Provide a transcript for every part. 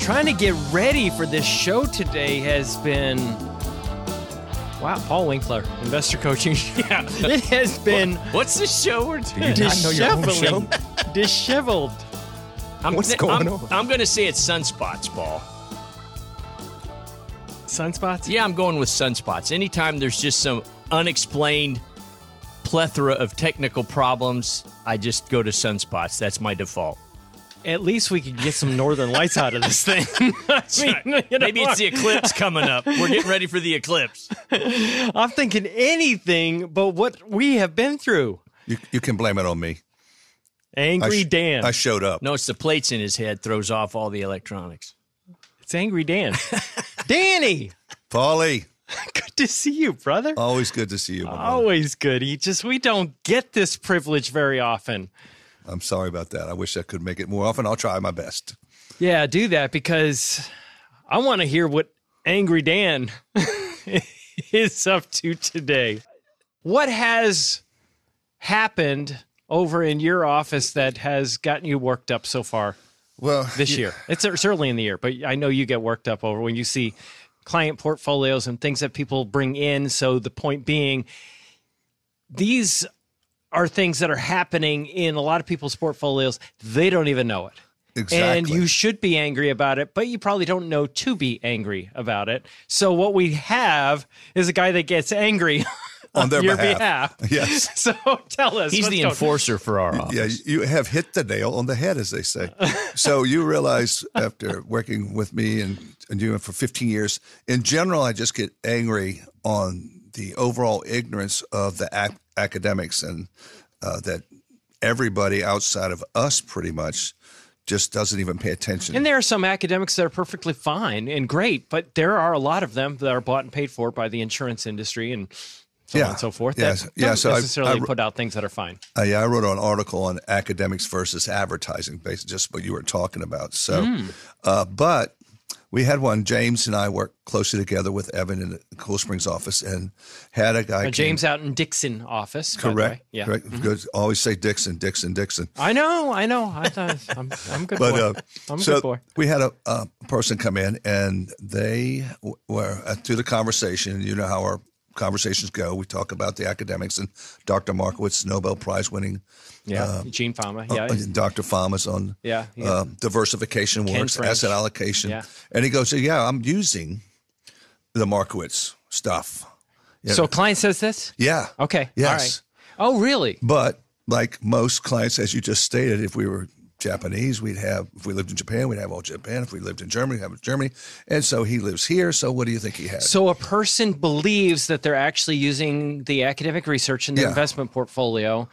trying to get ready for this show today has been. Wow, Paul Winkler, investor coaching. yeah, it has been What's the show we're doing? disheveling, disheveled. I'm, What's going I'm, on? I'm going to say it's sunspots, Paul. Sunspots. Yeah, I'm going with sunspots. Anytime there's just some unexplained plethora of technical problems, I just go to sunspots. That's my default. At least we could get some northern lights out of this thing. I mean, you know, Maybe it's the eclipse coming up. We're getting ready for the eclipse. I'm thinking anything but what we have been through. You, you can blame it on me. I Angry sh- Dan. I showed up. No, it's the plates in his head throws off all the electronics. it's Angry Dan. Danny, Paulie, good to see you, brother. always good to see you. my brother. Always good. He just we don't get this privilege very often. I'm sorry about that. I wish I could make it more often. I'll try my best. Yeah, do that because I want to hear what Angry Dan is up to today. What has happened over in your office that has gotten you worked up so far Well, this year? It's it's early in the year, but I know you get worked up over when you see client portfolios and things that people bring in. So the point being, these are things that are happening in a lot of people's portfolios. They don't even know it. Exactly. And you should be angry about it, but you probably don't know to be angry about it. So what we have is a guy that gets angry on, on their your behalf. behalf. Yes. So tell us. He's what's the going- enforcer for our office. Yeah, you have hit the nail on the head, as they say. so you realize after working with me and, and doing it for 15 years, in general, I just get angry on the overall ignorance of the ac- academics and uh, that everybody outside of us pretty much just doesn't even pay attention. And there are some academics that are perfectly fine and great, but there are a lot of them that are bought and paid for by the insurance industry and so on and so forth. Yes. That Yeah, don't so I- necessarily I- put out things that are fine. Uh, yeah, I wrote an article on academics versus advertising, based just what you were talking about. So, Hmm. uh, but we had one. James and I worked closely together with Evan in the Cool Springs office, and had a guy. James out in Dixon office. by the way. correct? Yeah. Mm-hmm. Good. Always say Dixon, Dixon, Dixon. I know, I know. I, I'm, I'm good But boy. uh, I'm so good boy. we had a, a person come in, and they were uh, through the conversation. You know how our conversations go. We talk about the academics and Dr. Markowitz, Nobel Prize winning. Yeah, Gene Fama. Yeah, Uh, Dr. Fama's on Yeah, yeah. Uh, diversification works, French. asset allocation. Yeah. And he goes, Yeah, I'm using the Markowitz stuff. Yeah. So client says this. yeah. Okay. Yes. All right. Oh, really? But like most clients, as you just stated, if we were Japanese, we'd have, if we lived in Japan, we'd have all Japan. If we lived in Germany, we'd have Germany. And so he lives here. So what do you think he has? So a person believes that they're actually using the academic research in the Yeah. investment portfolio,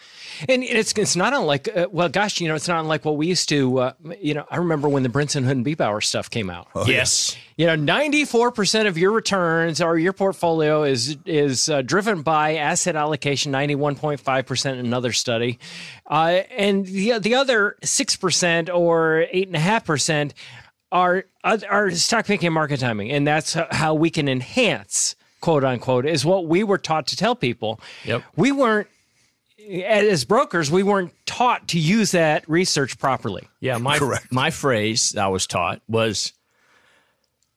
and it's it's not unlike uh, well, gosh, you know, it's not unlike what we used to. Uh, you know, I remember when the Brinson Hood and Beebower stuff came out. yes. You know, ninety four percent of your returns or your portfolio is is uh, driven by asset allocation. Ninety one point five percent in another study, uh, and the the other six percent or eight and a half percent are are stock picking and market timing, and that's how we can enhance quote unquote is what we were taught to tell people. Yep. We weren't as brokers, we weren't taught to use that research properly. Yeah, my Correct. my phrase I was taught was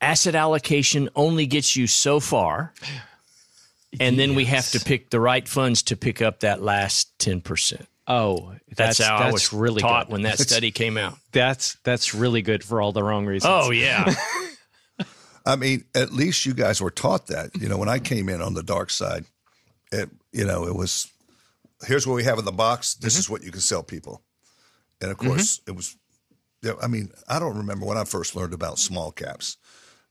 asset allocation only gets you so far. And then we have to pick the right funds to pick up that last 10%. Oh, That's, that's how I was really taught good. when that study came out. That's that's really good for all the wrong reasons. Oh, yeah. I mean, at least you guys were taught that. You know, when I came in on the dark side, it you know it was here's what we have in the box. This mm-hmm. is what you can sell people, and of course mm-hmm. it was. I mean, I don't remember when I first learned about small caps.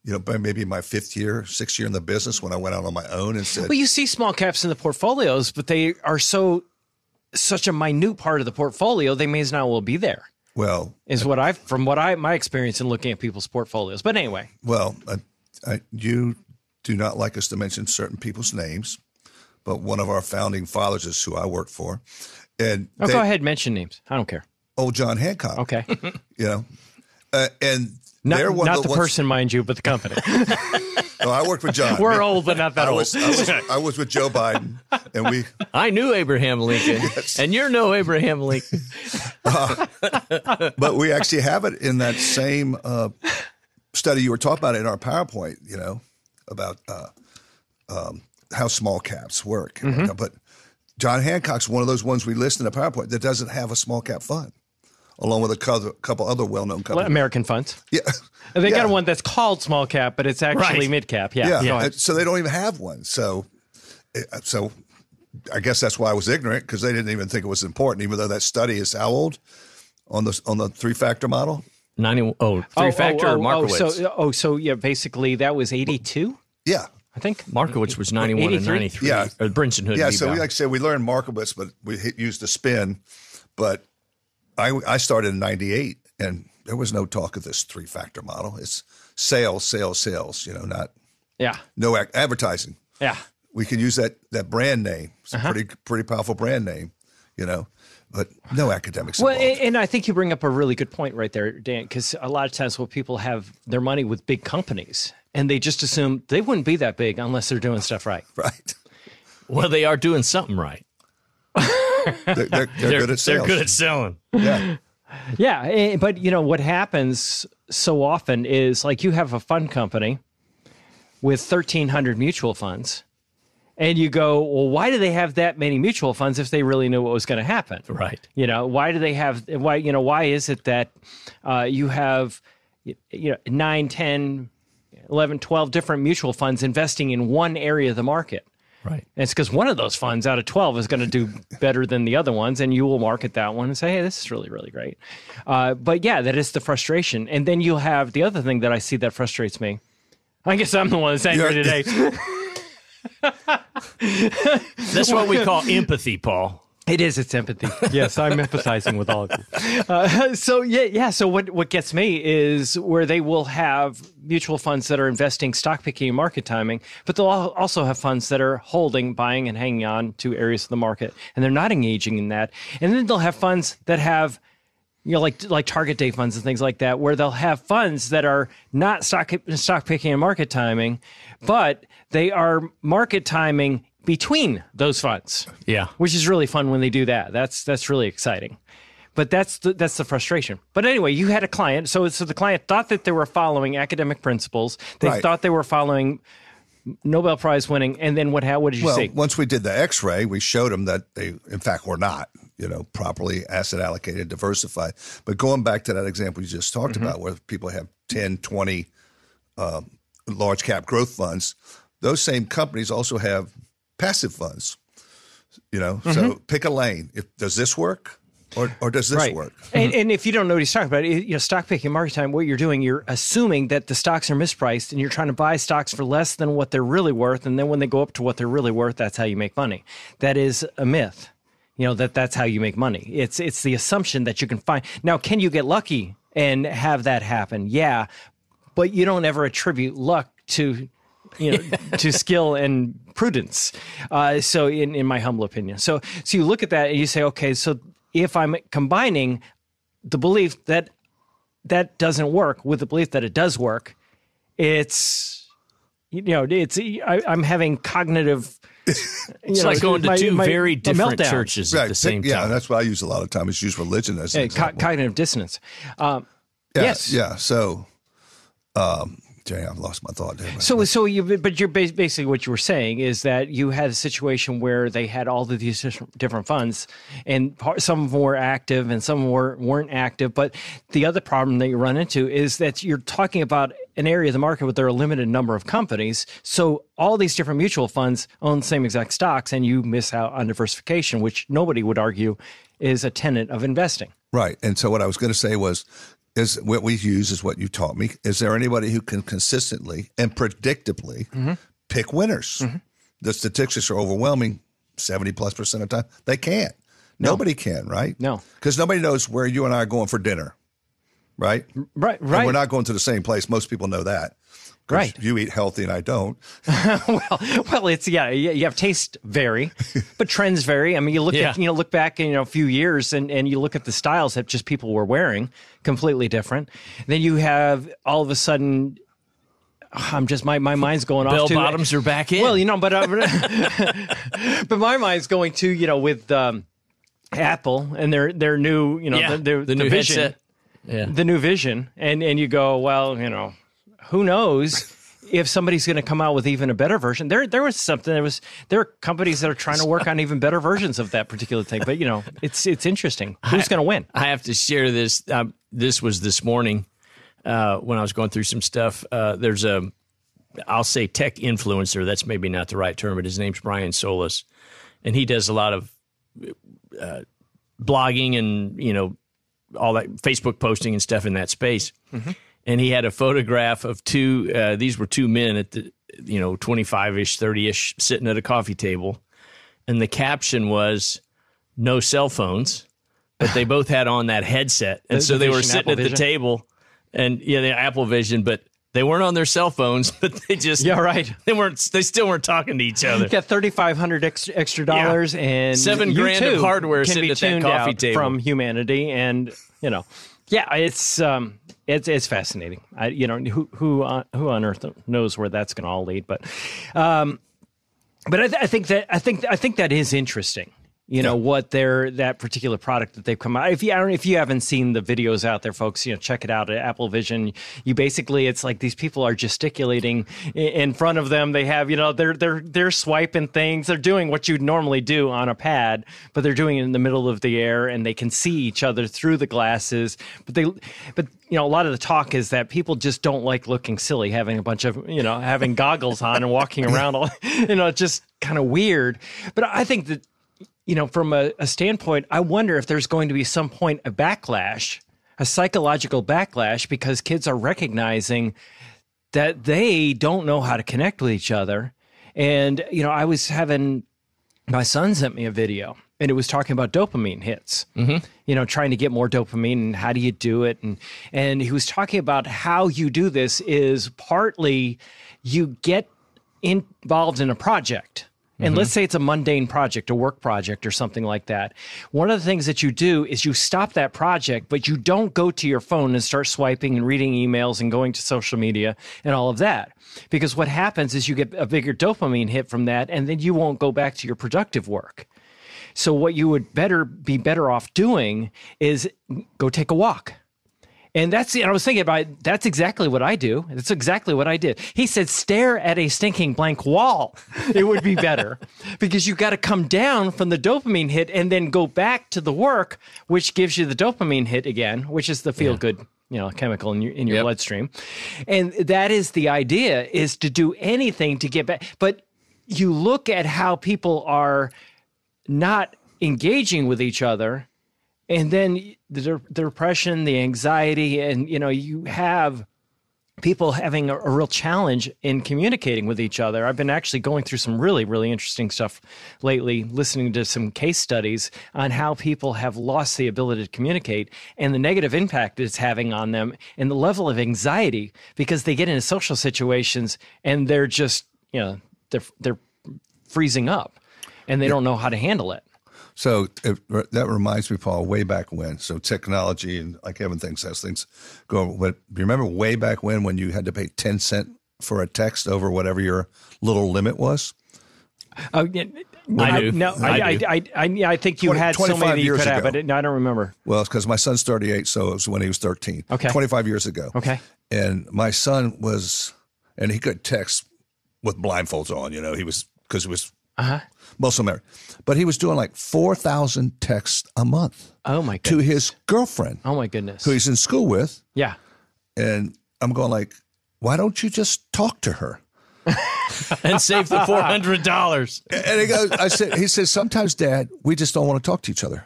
You know, by maybe my fifth year, sixth year in the business when I went out on my own and said, Well, you see small caps in the portfolios, but they are so such a minute part of the portfolio. They may as not well be there. "Well, Is what I from what I my experience in looking at people's portfolios. But anyway, Well, uh, I, you do not like us to mention certain people's names, but one of our founding fathers is who I worked for, and Oh, they- go ahead, mention names. I don't care. old John Hancock. Okay, you know, uh, and not, they're one not the, the, person, mind you, but the company. No, I worked with John. We're old, but not that I old. was, I was I was with Joe Biden, and we I knew Abraham Lincoln, and you're no Abraham Lincoln. but we actually have it in that same uh, study you were talking about in our PowerPoint, you know, about uh, um, how small caps work. Mm-hmm. But John Hancock's one of those ones we list in the PowerPoint that doesn't have a small cap fund, along with a couple, couple other well known companies. American funds. yeah. They Yeah. got one that's called small cap, but it's actually Right. mid cap. Yeah. Yeah. Go ahead. And So they don't even have one. So, uh, so I guess that's why I was ignorant because they didn't even think it was important, even though that study is how old on the on the three factor model. 90, oh, three factor oh, oh, Markowitz. Oh, so, oh, so yeah, basically that was 82, Yeah. I think. Markowitz was 91 and 93. Yeah. Or Brinson Hood. Yeah, so we, like I said, we learned Markowitz, but we hit, used the spin. But I, I started in '98, and there was no talk of this three factor model. It's sales, sales, sales. You know, not Yeah. no ac- advertising. Yeah. We can use that that brand name. It's Uh-huh. a pretty pretty powerful brand name. You know, but no academics. Well, involved. and I think you bring up a really good point right there, Dan, because a lot of times when people have their money with big companies and they just assume they wouldn't be that big unless they're doing stuff right. right? well, they are doing something right. They're, they're, they're, They're, good at sales. they're good at selling. yeah. Yeah, eh, but you know what happens so often is like you have a fund company with 1300 mutual funds and you go, "Well, why do they have that many mutual funds if they really knew what was going to happen?" Right. You know, why do they have why you know, why is it that uh, you have you know 9, 10, 11, 12 different mutual funds investing in one area of the market? Right. And it's because one of those funds out of 12 is going to do better than the other ones, and you will market that one and say, hey, this is really, really great. Uh, but yeah, that is the frustration. And then you'll have the other thing that I see that frustrates me. I guess I'm the one that's angry You're- today. That's what we call empathy, Paul. It is. It's empathy. Yes, I'm empathizing with all of you. Uh, so yeah, yeah. So what what gets me is where they will have mutual funds that are investing stock picking and market timing, but they'll also have funds that are holding, buying, and hanging on to areas of the market, and they're not engaging in that. And then they'll have funds that have you know, like like target date funds and things like that, where they'll have funds that are not stock stock picking and market timing, but they are market timing between those funds. Yeah. which is really fun when they do that. That's that's really exciting. But that's the, that's the frustration. But anyway, you had a client, so so the client thought that they were following academic principles. They Right. thought they were following Nobel Prize winning, and then what? How? What did you Well, see? once we did the X-ray, we showed them that they, in fact, were not, you know, properly asset allocated, diversified. But going back to that example you just talked about, where people have 10, 20 um, large cap growth funds, those same companies also have passive funds. You know, so mm-hmm. pick a lane. If does this work, or or does this right. work? And, mm-hmm. and if you don't know what he's talking about, you know, stock picking market time, what you're doing, you're assuming that the stocks are mispriced and you're trying to buy stocks for less than what they're really worth. And then when they go up to what they're really worth, that's how you make money. That is a myth. You know, that that's how you make money. It's, it's the assumption that you can find. Now, can you get lucky and have that happen? Yeah. But you don't ever attribute luck to you know, to skill and prudence. Uh, so, in, in my humble opinion, so so you look at that and you say, okay, so if I'm combining the belief that that doesn't work with the belief that it does work, it's you know, it's I, I'm having cognitive. It's like going to two very different churches at the same yeah, time. Yeah, that's what I use a lot of times. Is use religion as an co- cognitive dissonance. Um, Yeah, yes. yeah. So, um, Jay, I've lost my thought there. So, so you, but you're basically what you were saying is that you had a situation where they had all of these different funds, and part, some of them were active and some were weren't active. But the other problem that you run into is that you're talking about an area of the market where there are a limited number of companies. So all these different mutual funds own the same exact stocks, and you miss out on diversification, which nobody would argue is a tenet of investing. Right. And so what I was going to say was, is what we use is what you taught me. Is there anybody who can consistently and predictably Mm-hmm. pick winners? The statistics are overwhelming, seventy plus percent of the time. They can't. Nobody can, right? No. because nobody knows where you and I are going for dinner. right? Right, And right. we're not going to the same place. Most people know that. 'Cause Right. You eat healthy and I don't. well, well, it's yeah, you you have taste vary, but trends vary. I mean, you look Yeah. at you know look back in, you know a few years and and you look at the styles that just people were wearing completely different. Then you have all of a sudden. I'm just my, my mind's going Bell off to bottoms are back in. Well, you know, but uh, but my mind's going to you know with um, Apple and their their new you know yeah, the, their, the new vision, headset. Yeah. the new vision, and and you go well, you know, who knows if somebody's going to come out with even a better version. There there was something. There was there are companies that are trying to work on even better versions of that particular thing. But you know, it's it's interesting. Who's going to win? I have to share this. Um, this was this morning uh, when I was going through some stuff. Uh, there's a, I'll say tech influencer. That's maybe not the right term, but his name's Brian Solis, and he does a lot of uh, blogging and you know all that Facebook posting and stuff in that space. And he had a photograph of two. Uh, these were two men at the you know twenty five ish, thirty ish, sitting at a coffee table, and the caption was "No cell phones." but they both had on that headset, and The- so the they were sitting Apple at the table, and yeah, the Apple Vision, but they weren't on their cell phones, but they just Yeah, right. They weren't. They still weren't talking to each other. You got thirty five hundred extra, extra dollars and Seven grand of hardware can sitting be at that tuned coffee out table. from humanity, and you know, yeah, it's um, it's it's fascinating. I, you know, who who on, who on earth knows where that's going to all lead, but um, but I, th- I think that I think I think that is interesting. You know what their that particular product that they've come out. If you I don't, if you haven't seen the videos out there, folks, you know check it out at Apple Vision. You basically it's like these people are gesticulating in front of them. They have you know they're they're they're swiping things. They're doing what you'd normally do on a pad, but they're doing it in the middle of the air, and they can see each other through the glasses. But they but you know a lot of the talk is that people just don't like looking silly, having a bunch of you know having goggles on and walking around. All, you know, just kind of weird. But I think that you know, from a, a standpoint, I wonder if there's going to be some point a backlash, a psychological backlash, because kids are recognizing that they don't know how to connect with each other. And, you know, I was having my son sent me a video and it was talking about dopamine hits. Mm-hmm. You know trying to get more dopamine and how do you do it? And and he was talking about how you do this is partly you get involved in a project and let's mm-hmm. say it's a mundane project, a work project or something like that. One of the things that you do is you stop that project, but you don't go to your phone and start swiping and reading emails and going to social media and all of that. Because what happens is you get a bigger dopamine hit from that, and then you won't go back to your productive work. So what you would better be better off doing is go take a walk. And that's and I was thinking about that's exactly what I do. That's exactly what I did. He said stare at a stinking blank wall. It would be better because you've got to come down from the dopamine hit and then go back to the work which gives you the dopamine hit again, which is the feel good, you know, chemical in your in your Yep. bloodstream. And that is the idea is to do anything to get back. But you look at how people are not engaging with each other and then the, the depression the anxiety and you know you have people having a, a real challenge in communicating with each other. I've been actually going through some really really interesting stuff lately listening to some case studies on how people have lost the ability to communicate and the negative impact it's having on them and the level of anxiety because they get into social situations and they're just you know they're they're freezing up and they don't know how to handle it So it, that reminds me, Paul, way back when. So technology and like Evan thinks as things go. But you remember way back when when you had to pay ten cent for a text over whatever your little limit was? Oh, yeah, I do. No, I I, do. I, I, I, I think you 20 had so many 25 that you years could have, ago. but it, I don't remember. Well, it's because my son's thirty eight, so it was when he was thirteen. Okay. twenty five years ago. Okay. and my son was, and he could text with blindfolds on. You know, he was because he was Uh-huh. Muslim married, but he was doing like four thousand texts a month Oh my to his girlfriend, oh my goodness. who he's in school with. yeah. And I'm going like, why don't you just talk to her? and save the four hundred dollars. And he goes, I said, he says, sometimes, Dad, we just don't want to talk to each other.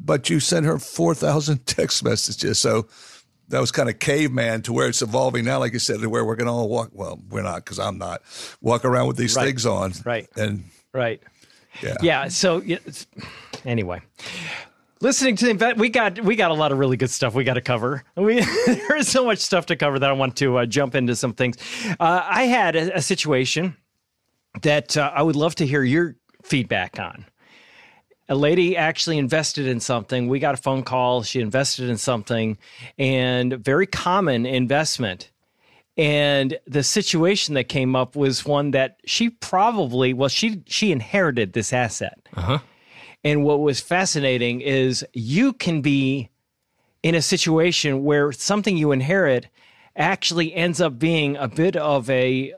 But you sent her four thousand text messages, so that was kind of caveman to where it's evolving now. Like you said, to where we're going to all walk. Well, we're not because I'm not walk around with these Right. things on. Right. And Right. yeah, Yeah. So anyway, listening to the event, we got we got a lot of really good stuff we got to cover. We there's so much stuff to cover that I want to uh, jump into some things. Uh, I had a, a situation that uh, I would love to hear your feedback on. A lady actually invested in something. We got a phone call. She invested in something, and very common investment. And the situation that came up was one that she probably well she she inherited this asset. Uh-huh. And what was fascinating is you can be in a situation where something you inherit actually ends up being a bit of a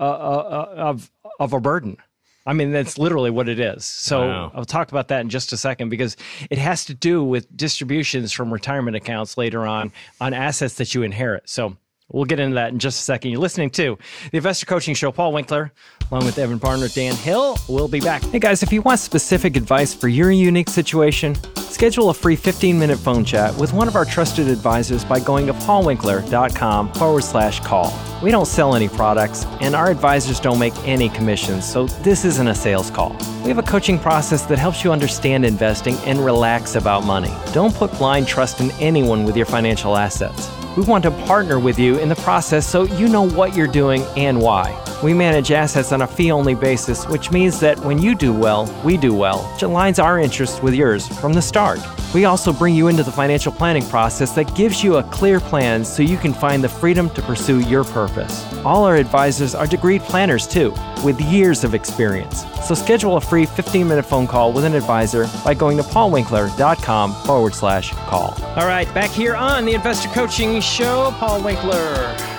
uh, uh, of of a burden. I mean, that's literally what it is. So Wow. I'll talk about that in just a second because it has to do with distributions from retirement accounts later on on assets that you inherit. So we'll get into that in just a second. You're listening to the Investor Coaching Show. Paul Winkler, along with Evan Barnard, Dan Hill. We'll be back. Hey guys, if you want specific advice for your unique situation, schedule a free 15 minute phone chat with one of our trusted advisors by going to paulwinkler.com forward slash call. We don't sell any products, and our advisors don't make any commissions, so this isn't a sales call. We have a coaching process that helps you understand investing and relax about money. Don't put blind trust in anyone with your financial assets. We want to partner with you in the process so you know what you're doing and why. We manage assets on a fee only basis, which means that when you do well, we do well, which aligns our interests with yours from the start. We also bring you into the financial planning process that gives you a clear plan so you can find the freedom to pursue your purpose. All our advisors are degreed planners too, with years of experience. So schedule a free 15 minute phone call with an advisor by going to paulwinkler.com forward slash call. All right, back here on the Investor Coaching Show, Paul Winkler,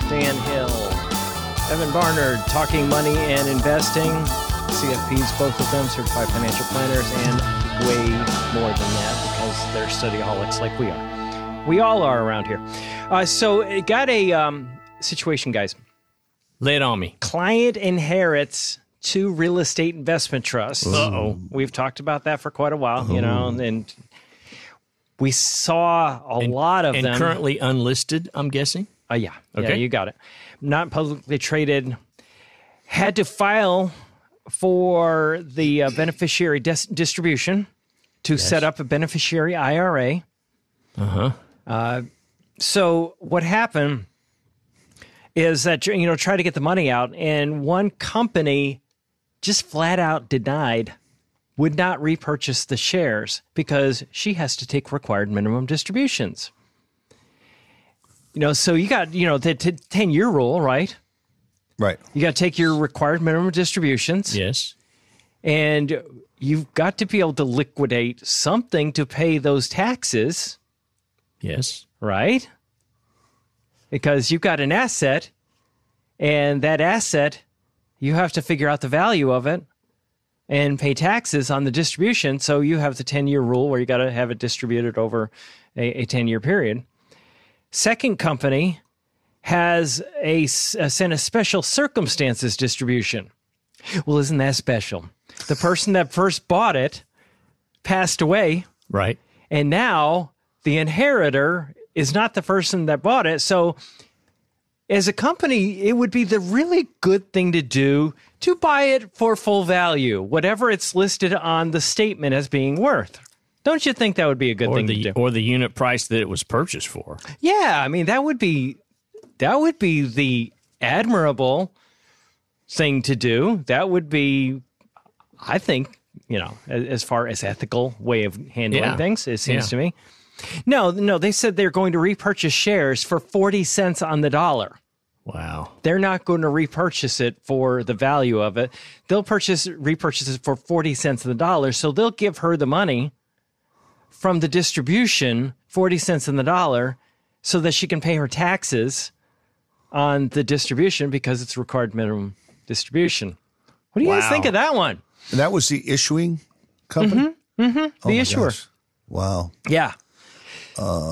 Dan Hill, Evan Barnard, talking money and investing. CFPs, both of them, certified financial planners, and way more than that because they're studyaholics like we are. We all are around here. Uh, so, it got a um, situation, guys. Lay it on me. Client inherits two real estate investment trusts. Uh-oh. We've talked about that for quite a while, you know, and we saw a lot of And them. currently unlisted, I'm guessing. Uh, yeah. Yeah, Okay. you got it. Not publicly traded. Had to file for the uh, beneficiary dis- distribution to set up a beneficiary IRA. Uh-huh. So what happened is that you know try to get the money out, and one company just flat out denied would not repurchase the shares because she has to take required minimum distributions. You know, so you got, you know, the t- 10 year rule, right? Right. You got to take your required minimum distributions Yes. and you've got to be able to liquidate something to pay those taxes, Yes. right? Because you've got an asset and that asset, you have to figure out the value of it and pay taxes on the distribution. So you have the 10 year rule where you got to have it distributed over a, a 10 year period. Second company has a, uh, sent a special circumstances distribution. Well, isn't that special? The person that first bought it passed away, Right. and now the inheritor is not the person that bought it. So, as a company, it would be the really good thing to do to buy it for full value, whatever it's listed on the statement as being worth. Don't you think that would be a good Or thing to do? or the unit price that it was purchased for. Yeah, I mean that would be that would be the admirable thing to do. That would be, I think, you know, as, far as ethical way of handling Yeah. things, it seems Yeah. to me. No, no, they said they're going to repurchase shares for forty cents on the dollar. Wow. They're not going to repurchase it for the value of it. They'll purchase repurchase it for 40 cents on the dollar. So they'll give her the money from the distribution, 40 cents on the dollar, so that she can pay her taxes on the distribution because it's required minimum distribution. What do you guys think of that one? And that was the issuing company? Mm-hmm. The Oh my issuer. gosh. Wow. Yeah.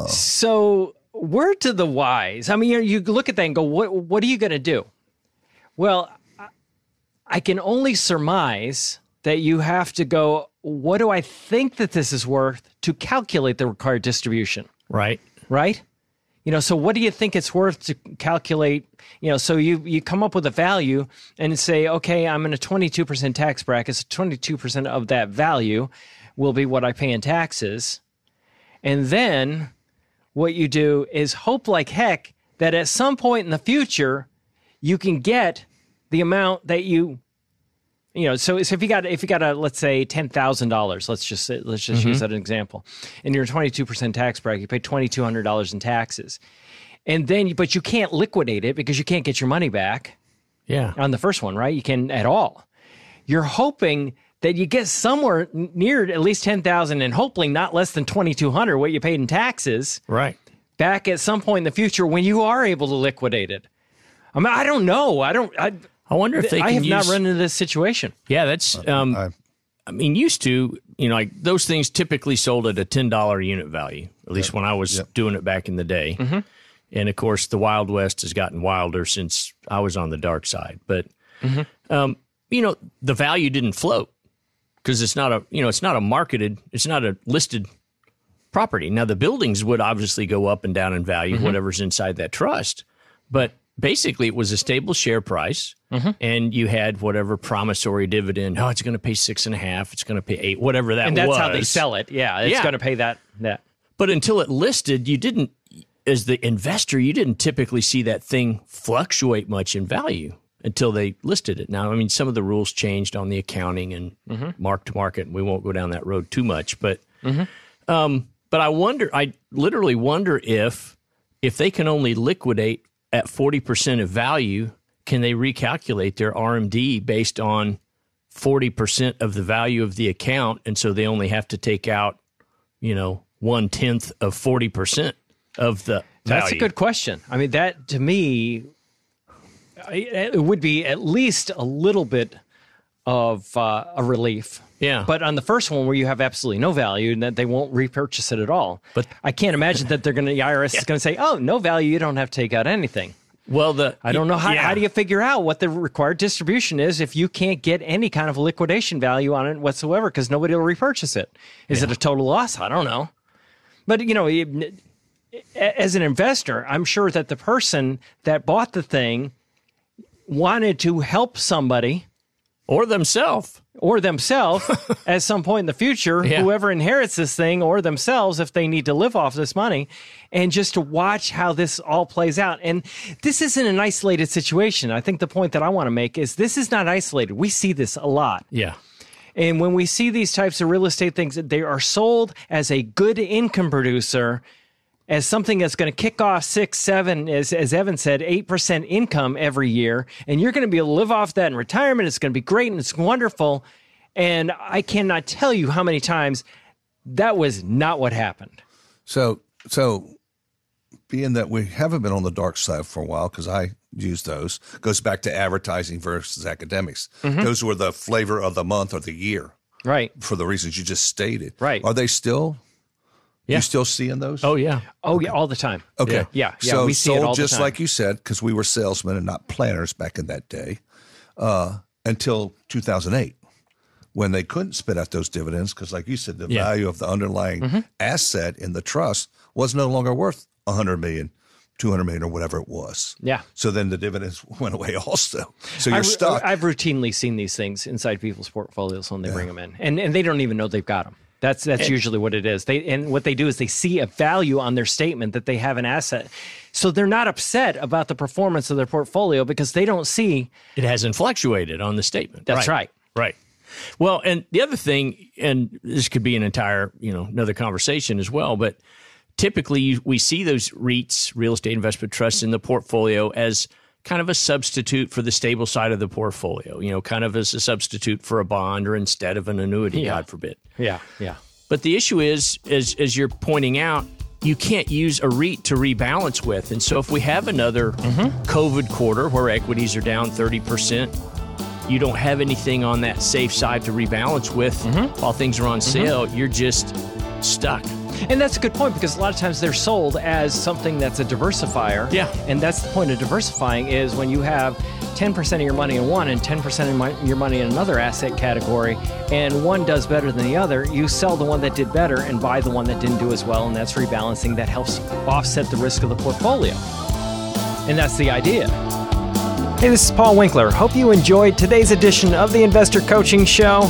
So, word to the wise. I mean, you, you look at that and go, "What? What are you going to do?" Well, I- I can only surmise that you have to go. What do I think that this is worth to calculate the required distribution? Right. Right. You know, so what do you think it's worth to calculate? You know, so you you come up with a value and say, okay, I'm in a 22% tax bracket. So 22% of that value will be what I pay in taxes. And then what you do is hope like heck that at some point in the future you can get the amount that you you know so, so if you got if you got a let's say $10,000 let's just say, let's just use mm-hmm. that as an example and you're a 22% tax bracket you pay $2200 in taxes and then you- but you can't liquidate it because you can't get your money back Yeah. on the first one, right? You can at all. You're hoping that you get somewhere near at least 10,000 and hopefully not less than 2200 what you paid in taxes Right. back at some point in the future when you are able to liquidate it. I mean, I don't know. I don't I I wonder if they can. I can have use. not run into this situation. yeah, that's. Um, I- I mean, used to, you know, like those things typically sold at a ten dollar unit value. At least when I was doing it back in the day. Mm-hmm. And of course, the Wild West has gotten wilder since I was on the dark side. But, Mm-hmm. um, you know, the value didn't float because it's not a, you know, it's not a marketed, it's not a listed property. Now the buildings would obviously go up and down in value, Mm-hmm. whatever's inside that trust, but basically it was a stable share price, Mm-hmm. and you had whatever promissory dividend. Oh, it's going to pay six and a half. It's going to pay eight, whatever that And that's was. how they sell it. Yeah, it's Yeah. going to pay that that. But until it listed, you didn't, as the investor, you didn't typically see that thing fluctuate much in value until they listed it. Now, I mean, some of the rules changed on the accounting and mark to market, and we won't go down that road too much. But, um, but I wonder, I literally wonder if, if they can only liquidate at forty percent of value, can they recalculate their RMD based on forty percent of the value of the account, and so they only have to take out you know, one tenth of forty percent of the That's a good question. I mean, that to me, it would be at least a little bit of uh, a relief. Yeah. But on the first one, where you have absolutely no value, and that they won't repurchase it at all. But- I can't imagine that they're going to. The IRS is going to say, "Oh, no value. You don't have to take out anything." Well, the I don't know how. yeah. How do you figure out what the required distribution is if you can't get any kind of liquidation value on it whatsoever because nobody will repurchase it? Is it a total loss? I don't know. But you know, it- as an investor, I'm sure that the person that bought the thing wanted to help somebody or themselves? or themselves at some point in the future, Yeah. whoever inherits this thing or themselves if they need to live off this money, and just to watch how this all plays out. And this isn't an isolated situation. I think the point that I want to make is this is not isolated. We see this a lot. Yeah, And when we see these types of real estate things, they are sold as a good income producer, as something that's going to kick off six, seven, as, as Evan said, 8% income every year. And you're going to be able to live off that in retirement. It's going to be great and it's wonderful. And I cannot tell you how many times that was not what happened. So, so being that we haven't been on the dark side for a while, because I use those, goes back to advertising versus academics. Mm-hmm. Those were the flavor of the month or the year Right. for the reasons you just stated. Right. Are they still? Yeah. You still seeing those? oh yeah, Oh, yeah, all the time. Okay. Yeah, yeah, So we see it sold all the just like you said, because we were salesmen and not planners back in that day, uh, until 2008, when they couldn't spit out those dividends because, like you said, the Yeah. value of the underlying Mm-hmm. asset in the trust was no longer worth 100 million, 200 million, or whatever it was. Yeah. So then the dividends went away also. So you're I've, stuck. I've routinely seen these things inside people's portfolios when they bring them in, and and they don't even know they've got them. That's that's usually what it is. They and what they do is they see a value on their statement that they have an asset, so they're not upset about the performance of their portfolio because they don't see. it hasn't fluctuated on the statement. That's right. Right. Well, and the other thing, and this could be an entire, you know, another conversation as well, but typically we see those REITs, real estate investment trusts, in the portfolio as kind of a substitute for the stable side of the portfolio, you know, kind of as a substitute for a bond or instead of an annuity, God forbid. Yeah, yeah. But the issue is, as as you're pointing out, you can't use a REIT to rebalance with. And so if we have another mm-hmm. COVID quarter where equities are down 30%, you don't have anything on that safe side to rebalance with mm-hmm. while things are on mm-hmm. sale, you're just stuck. And that's a good point because a lot of times they're sold as something that's a diversifier. Yeah. And that's the point of diversifying is when you have 10% of your money in one and 10% of my- your money in another asset category, and one does better than the other, you sell the one that did better and buy the one that didn't do as well. And that's rebalancing that helps offset the risk of the portfolio. And that's the idea. Hey, this is Paul Winkler. Hope you enjoyed today's edition of the Investor Coaching Show.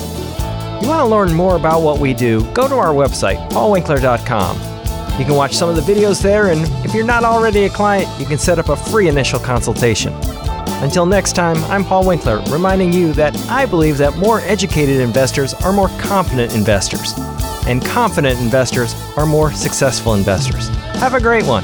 You want to learn more about what we do, go to our website, paulwinkler.com. You can watch some of the videos there, and if you're not already a client, you can set up a free initial consultation. Until next time, I'm Paul Winkler, reminding you that I believe that more educated investors are more confident investors, and confident investors are more successful investors. Have a great one.